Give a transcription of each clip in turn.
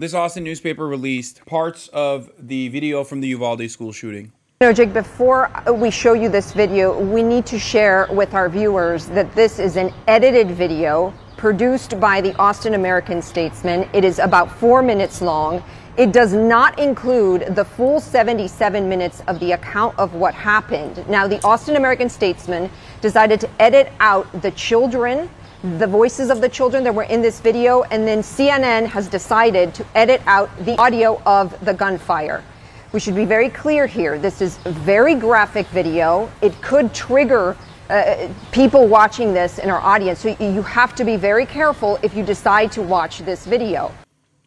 This Austin newspaper released parts of the video from the Uvalde school shooting. You know, Jake, before we show you this video, we need to share with our viewers that this is an edited video produced by the Austin American Statesman. It is about four minutes long. It does not include the full 77 minutes of the account of what happened. Now, the Austin American Statesman decided to edit out the children, the voices of the children that were in this video, and then CNN has decided to edit out the audio of the gunfire. We should be very clear here. This is very graphic video. It could trigger uh, people watching this in our audience. So you have to be very careful if you decide to watch this video.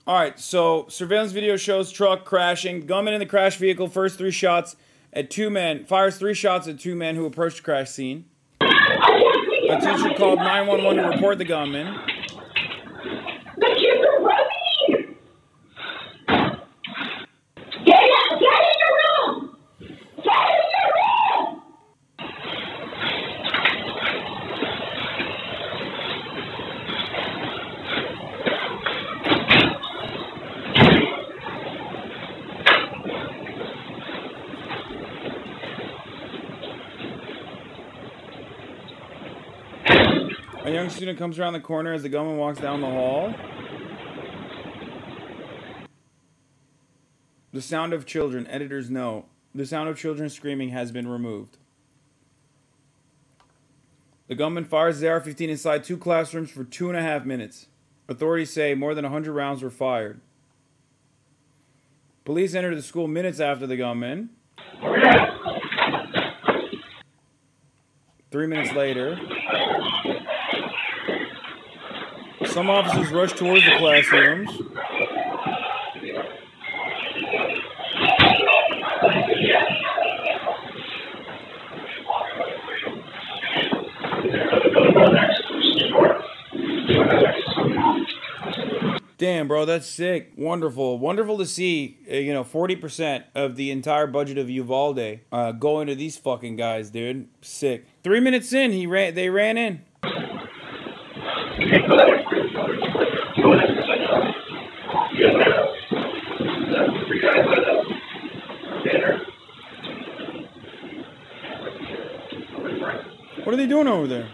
All right, so surveillance video shows truck crashing. Gunman in the crash vehicle, first three shots at two men, fires three shots at two men who approached the crash scene. A teacher called 911 to report the gunman. Student comes around the corner as the gunman walks down the hall. The sound of children, editors know. The sound of children screaming has been removed. The gunman fires the AR 15 inside two classrooms for two and a half minutes. Authorities say more than 100 rounds were fired. Police entered the school minutes after the gunman. Three minutes later, some officers rushed towards the classrooms. Damn, bro, that's sick. Wonderful. Wonderful to see, uh, you know, 40% of the entire budget of Uvalde uh, going to these fucking guys, dude. Sick. Three minutes in, he ran. they ran in. Over there?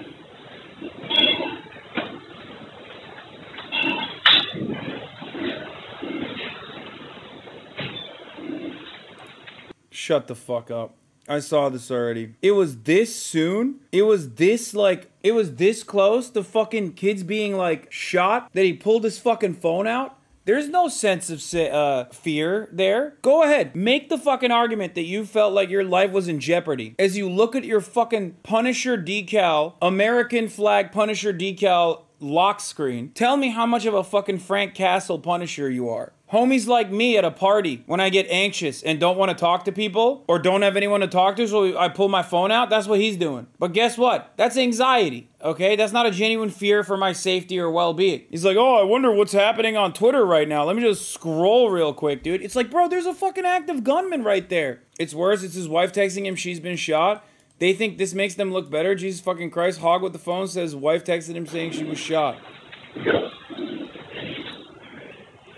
Shut the fuck up. I saw this already. It was this soon. It was this like it was this close to fucking kids being like shot that he pulled his fucking phone out. There's no sense of uh, fear there. Go ahead, make the fucking argument that you felt like your life was in jeopardy as you look at your fucking Punisher decal, American flag Punisher decal lock screen. Tell me how much of a fucking Frank Castle Punisher you are. Homies like me at a party, when I get anxious and don't want to talk to people or don't have anyone to talk to, so I pull my phone out, that's what he's doing. But guess what? That's anxiety, okay? That's not a genuine fear for my safety or well being. He's like, oh, I wonder what's happening on Twitter right now. Let me just scroll real quick, dude. It's like, bro, there's a fucking active gunman right there. It's worse, it's his wife texting him she's been shot. They think this makes them look better. Jesus fucking Christ. Hog with the phone says wife texted him saying she was shot.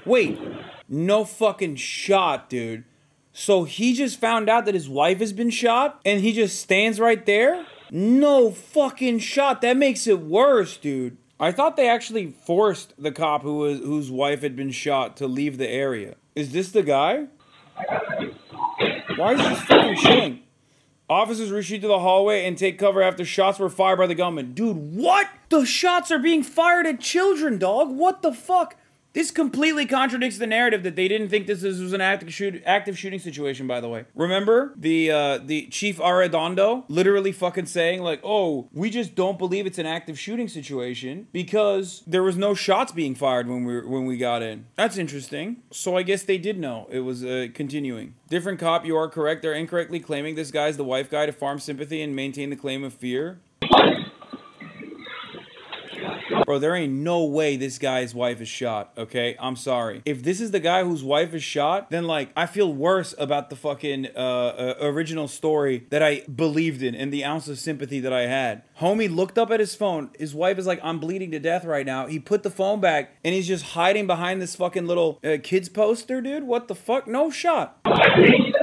Wait, no fucking shot, dude. So he just found out that his wife has been shot and he just stands right there? No fucking shot. That makes it worse, dude. I thought they actually forced the cop who was whose wife had been shot to leave the area. Is this the guy? Why is this fucking chilling? Officers retreat to the hallway and take cover after shots were fired by the gunman. Dude, what? The shots are being fired at children, dog. What the fuck? This completely contradicts the narrative that they didn't think this was an active, shoot, active shooting situation. By the way, remember the uh, the chief Arredondo literally fucking saying like, "Oh, we just don't believe it's an active shooting situation because there was no shots being fired when we when we got in." That's interesting. So I guess they did know it was uh, continuing. Different cop, you are correct. They're incorrectly claiming this guy's the wife guy to farm sympathy and maintain the claim of fear. Bro, there ain't no way this guy's wife is shot, okay? I'm sorry. If this is the guy whose wife is shot, then like I feel worse about the fucking uh, uh, original story that I believed in and the ounce of sympathy that I had. Homie looked up at his phone. His wife is like, I'm bleeding to death right now. He put the phone back and he's just hiding behind this fucking little uh, kids poster, dude. What the fuck? No shot.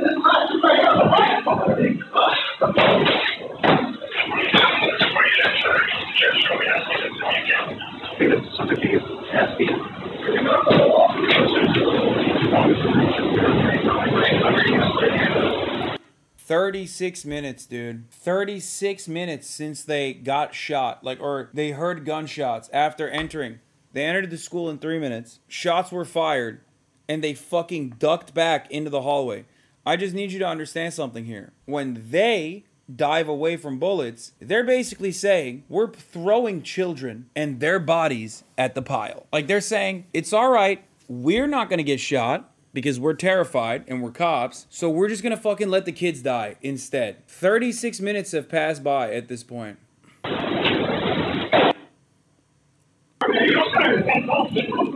Thirty-six minutes, dude. Thirty-six minutes since they got shot, like, or they heard gunshots after entering. They entered the school in three minutes. Shots were fired, and they fucking ducked back into the hallway. I just need you to understand something here. When they dive away from bullets, they're basically saying we're throwing children and their bodies at the pile. Like they're saying, it's all right, we're not gonna get shot because we're terrified and we're cops, so we're just gonna fucking let the kids die instead. 36 minutes have passed by at this point.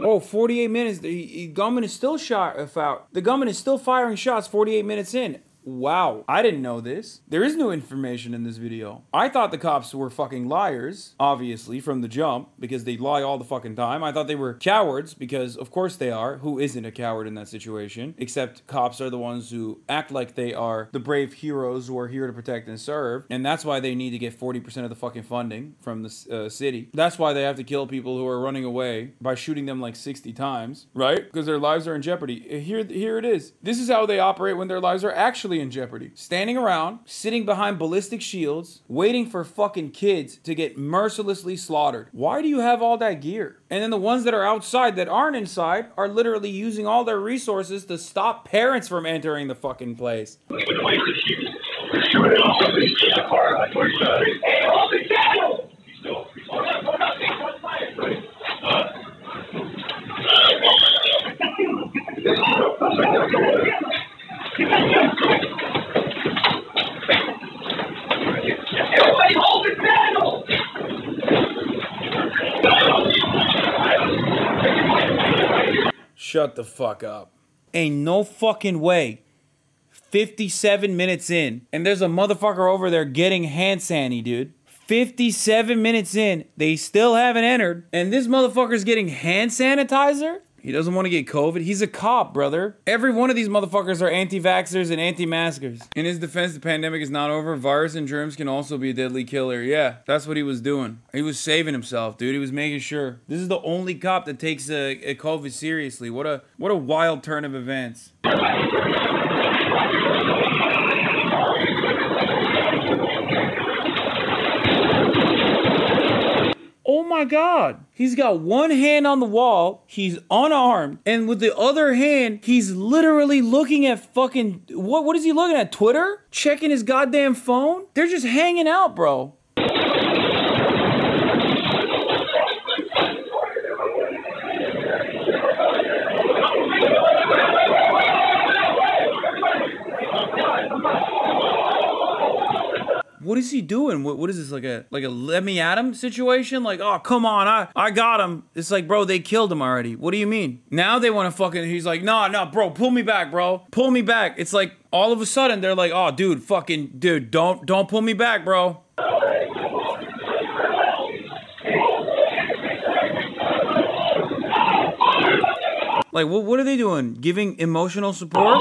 Oh, 48 minutes. The, gunman is still shot. Uh, the gunman is still firing shots 48 minutes in. Wow, I didn't know this. There is no information in this video. I thought the cops were fucking liars, obviously, from the jump, because they lie all the fucking time. I thought they were cowards, because of course they are. Who isn't a coward in that situation? Except cops are the ones who act like they are the brave heroes who are here to protect and serve. And that's why they need to get 40% of the fucking funding from the uh, city. That's why they have to kill people who are running away by shooting them like 60 times, right? Because their lives are in jeopardy. Here, here it is. This is how they operate when their lives are actually in jeopardy. Standing around, sitting behind ballistic shields, waiting for fucking kids to get mercilessly slaughtered. Why do you have all that gear? And then the ones that are outside that aren't inside are literally using all their resources to stop parents from entering the fucking place. Shut the fuck up. Ain't no fucking way. 57 minutes in, and there's a motherfucker over there getting hand sanny, dude. 57 minutes in, they still haven't entered, and this motherfucker's getting hand sanitizer? He doesn't want to get COVID. He's a cop, brother. Every one of these motherfuckers are anti vaxxers and anti maskers. In his defense, the pandemic is not over. Virus and germs can also be a deadly killer. Yeah, that's what he was doing. He was saving himself, dude. He was making sure. This is the only cop that takes a, a COVID seriously. What a what a wild turn of events. My God. He's got one hand on the wall, he's unarmed, and with the other hand, he's literally looking at fucking. What, what is he looking at? Twitter? Checking his goddamn phone? They're just hanging out, bro. Is he doing? What, what is this like a like a let me at him situation? Like, oh come on, I I got him. It's like, bro, they killed him already. What do you mean? Now they want to fucking. He's like, no, no, bro, pull me back, bro, pull me back. It's like all of a sudden they're like, oh, dude, fucking, dude, don't don't pull me back, bro. Like, what, what are they doing? Giving emotional support?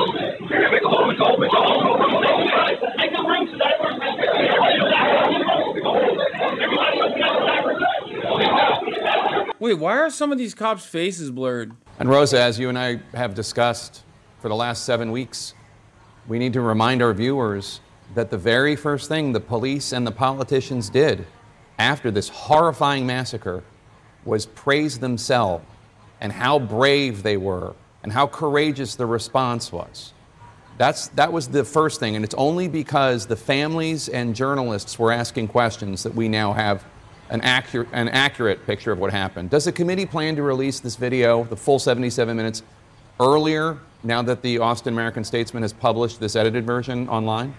Wait, why are some of these cops' faces blurred? And Rosa, as you and I have discussed for the last seven weeks, we need to remind our viewers that the very first thing the police and the politicians did after this horrifying massacre was praise themselves and how brave they were and how courageous the response was. That's, that was the first thing, and it's only because the families and journalists were asking questions that we now have an accurate, an accurate picture of what happened. Does the committee plan to release this video, the full 77 minutes, earlier now that the Austin American Statesman has published this edited version online?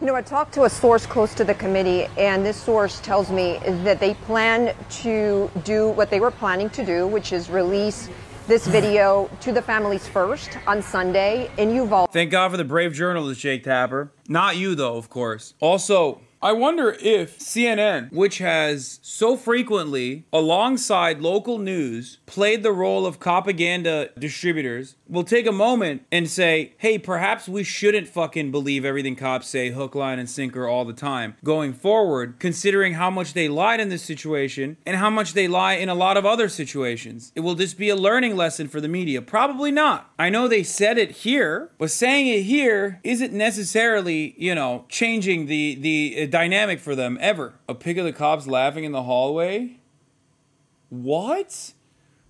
You know, I talked to a source close to the committee, and this source tells me that they plan to do what they were planning to do, which is release this video to the families first on Sunday in Uvalde. Thank God for the brave journalist, Jake Tapper. Not you, though, of course. Also, I wonder if CNN, which has so frequently, alongside local news, played the role of propaganda distributors, will take a moment and say, hey, perhaps we shouldn't fucking believe everything cops say, hook, line, and sinker all the time going forward, considering how much they lied in this situation and how much they lie in a lot of other situations. It will just be a learning lesson for the media. Probably not. I know they said it here, but saying it here isn't necessarily, you know, changing the, the dynamic for them ever. A pic of the cops laughing in the hallway? What?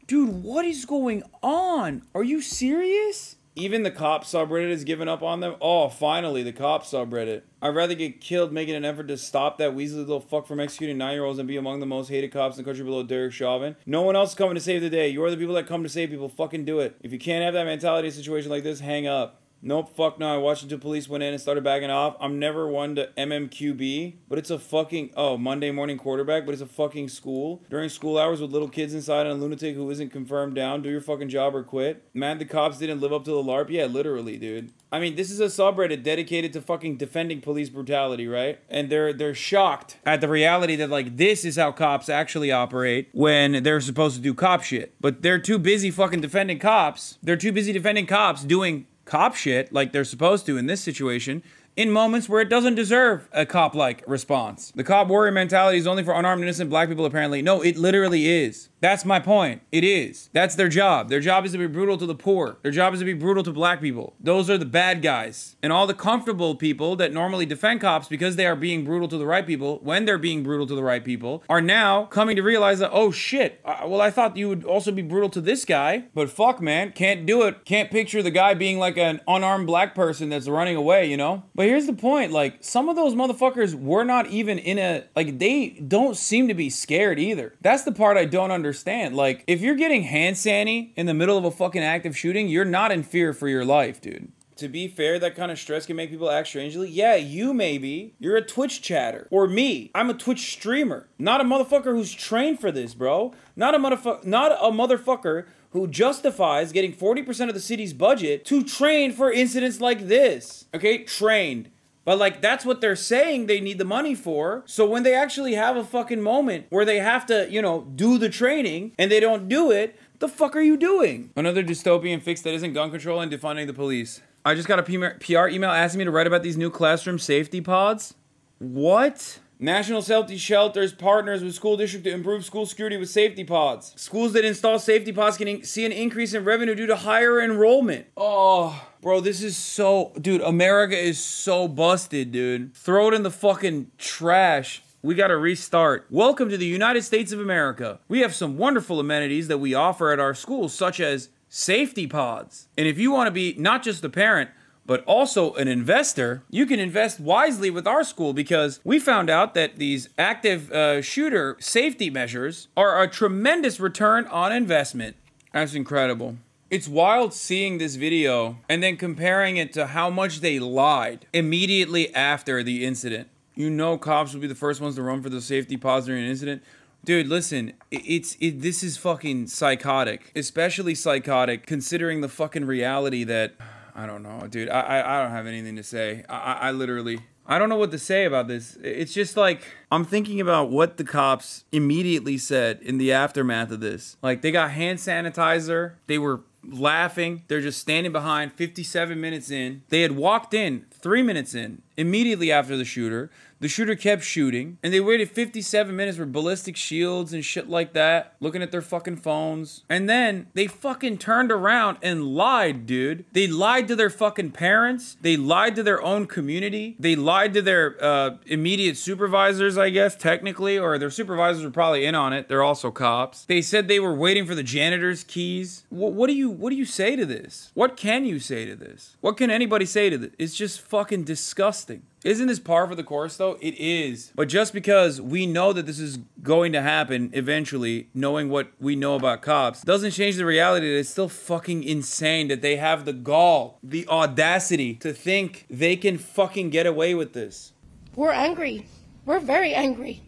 Dude, what is going on? Are you serious? Even the cop subreddit has given up on them. Oh, finally, the cop subreddit. I'd rather get killed making an effort to stop that weaselly little fuck from executing nine year olds and be among the most hated cops in the country below Derek Chauvin. No one else is coming to save the day. You're the people that come to save people. Fucking do it. If you can't have that mentality in a situation like this, hang up. Nope, fuck no. I watched until police went in and started backing off. I'm never one to MMQB, but it's a fucking oh Monday morning quarterback, but it's a fucking school during school hours with little kids inside and a lunatic who isn't confirmed down. Do your fucking job or quit. Man, the cops didn't live up to the LARP. Yeah, literally, dude. I mean, this is a subreddit dedicated to fucking defending police brutality, right? And they're they're shocked at the reality that like this is how cops actually operate when they're supposed to do cop shit. But they're too busy fucking defending cops. They're too busy defending cops doing cop shit like they're supposed to in this situation in moments where it doesn't deserve a cop like response. The cop warrior mentality is only for unarmed innocent black people, apparently. No, it literally is. That's my point. It is. That's their job. Their job is to be brutal to the poor. Their job is to be brutal to black people. Those are the bad guys. And all the comfortable people that normally defend cops because they are being brutal to the right people, when they're being brutal to the right people, are now coming to realize that, oh shit, uh, well, I thought you would also be brutal to this guy, but fuck, man, can't do it. Can't picture the guy being like an unarmed black person that's running away, you know? But here's the point like, some of those motherfuckers were not even in a, like, they don't seem to be scared either. That's the part I don't understand understand. Like, if you're getting hand sanny in the middle of a fucking active shooting, you're not in fear for your life, dude. To be fair, that kind of stress can make people act strangely. Yeah, you maybe. You're a Twitch chatter. Or me. I'm a Twitch streamer. Not a motherfucker who's trained for this, bro. Not a motherfucker not a motherfucker who justifies getting 40% of the city's budget to train for incidents like this. Okay? Trained. But like that's what they're saying they need the money for. So when they actually have a fucking moment where they have to, you know, do the training and they don't do it, the fuck are you doing? Another dystopian fix that isn't gun control and defunding the police. I just got a PR email asking me to write about these new classroom safety pods. What? National Safety Shelters partners with school district to improve school security with safety pods. Schools that install safety pods can in- see an increase in revenue due to higher enrollment. Oh, bro, this is so, dude. America is so busted, dude. Throw it in the fucking trash. We got to restart. Welcome to the United States of America. We have some wonderful amenities that we offer at our schools, such as safety pods. And if you want to be not just a parent, but also an investor, you can invest wisely with our school because we found out that these active uh, shooter safety measures are a tremendous return on investment. That's incredible. It's wild seeing this video and then comparing it to how much they lied immediately after the incident. You know, cops will be the first ones to run for the safety pods during an incident. Dude, listen, it's it, this is fucking psychotic, especially psychotic considering the fucking reality that I don't know, dude. I, I, I don't have anything to say. I, I, literally. I don't know what to say about this. It's just like I'm thinking about what the cops immediately said in the aftermath of this. Like they got hand sanitizer. They were laughing. They're just standing behind 57 minutes in. They had walked in 3 minutes in immediately after the shooter. The shooter kept shooting, and they waited 57 minutes for ballistic shields and shit like that, looking at their fucking phones. And then they fucking turned around and lied, dude. They lied to their fucking parents. They lied to their own community. They lied to their uh, immediate supervisors, I guess, technically, or their supervisors were probably in on it. They're also cops. They said they were waiting for the janitor's keys. What, what do you what do you say to this? What can you say to this? What can anybody say to this? It's just fucking disgusting. Isn't this par for the course though? It is. But just because we know that this is going to happen eventually, knowing what we know about cops, doesn't change the reality that it's still fucking insane that they have the gall, the audacity to think they can fucking get away with this. We're angry. We're very angry.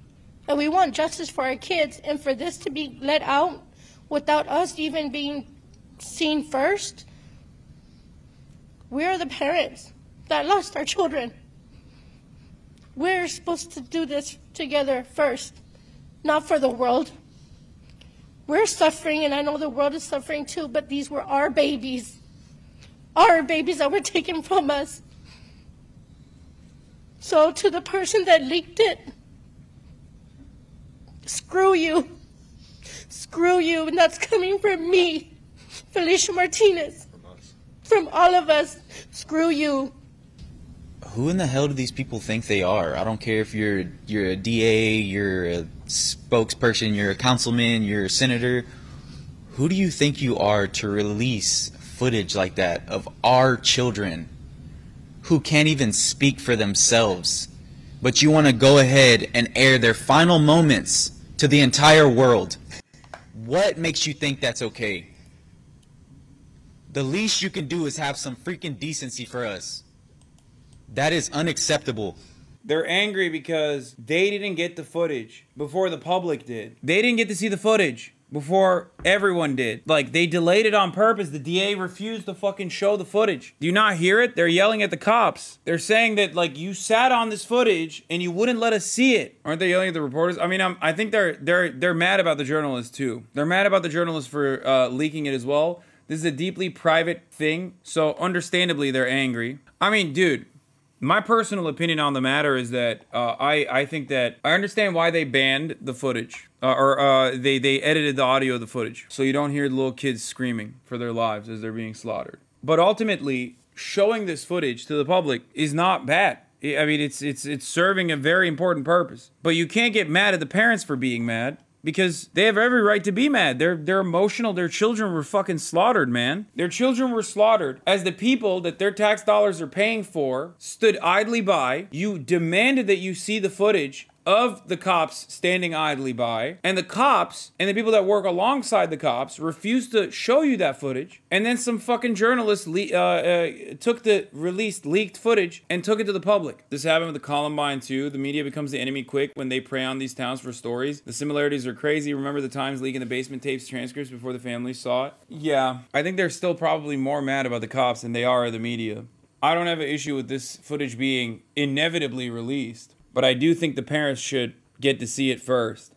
And we want justice for our kids and for this to be let out without us even being seen first. We're the parents that lost our children. We're supposed to do this together first, not for the world. We're suffering, and I know the world is suffering too, but these were our babies. Our babies that were taken from us. So, to the person that leaked it, screw you. Screw you. And that's coming from me, Felicia Martinez. From all of us. Screw you. Who in the hell do these people think they are? I don't care if you're you're a DA, you're a spokesperson, you're a councilman, you're a senator. Who do you think you are to release footage like that of our children who can't even speak for themselves? But you want to go ahead and air their final moments to the entire world. What makes you think that's okay? The least you can do is have some freaking decency for us. That is unacceptable. They're angry because they didn't get the footage before the public did. They didn't get to see the footage before everyone did. Like they delayed it on purpose. The DA refused to fucking show the footage. Do you not hear it? They're yelling at the cops. They're saying that like you sat on this footage and you wouldn't let us see it. Aren't they yelling at the reporters? I mean, I'm, I think they're they're they're mad about the journalists too. They're mad about the journalists for uh, leaking it as well. This is a deeply private thing, so understandably they're angry. I mean, dude, my personal opinion on the matter is that uh, I I think that I understand why they banned the footage uh, or uh, they they edited the audio of the footage so you don't hear little kids screaming for their lives as they're being slaughtered. But ultimately, showing this footage to the public is not bad. I mean, it's it's it's serving a very important purpose. But you can't get mad at the parents for being mad because they have every right to be mad. They're they're emotional. Their children were fucking slaughtered, man. Their children were slaughtered as the people that their tax dollars are paying for stood idly by. You demanded that you see the footage of the cops standing idly by, and the cops and the people that work alongside the cops refused to show you that footage. And then some fucking journalists le- uh, uh, took the released leaked footage and took it to the public. This happened with the Columbine too. The media becomes the enemy quick when they prey on these towns for stories. The similarities are crazy. Remember the Times leaking the basement tapes transcripts before the families saw it? Yeah, I think they're still probably more mad about the cops than they are the media. I don't have an issue with this footage being inevitably released but I do think the parents should get to see it first.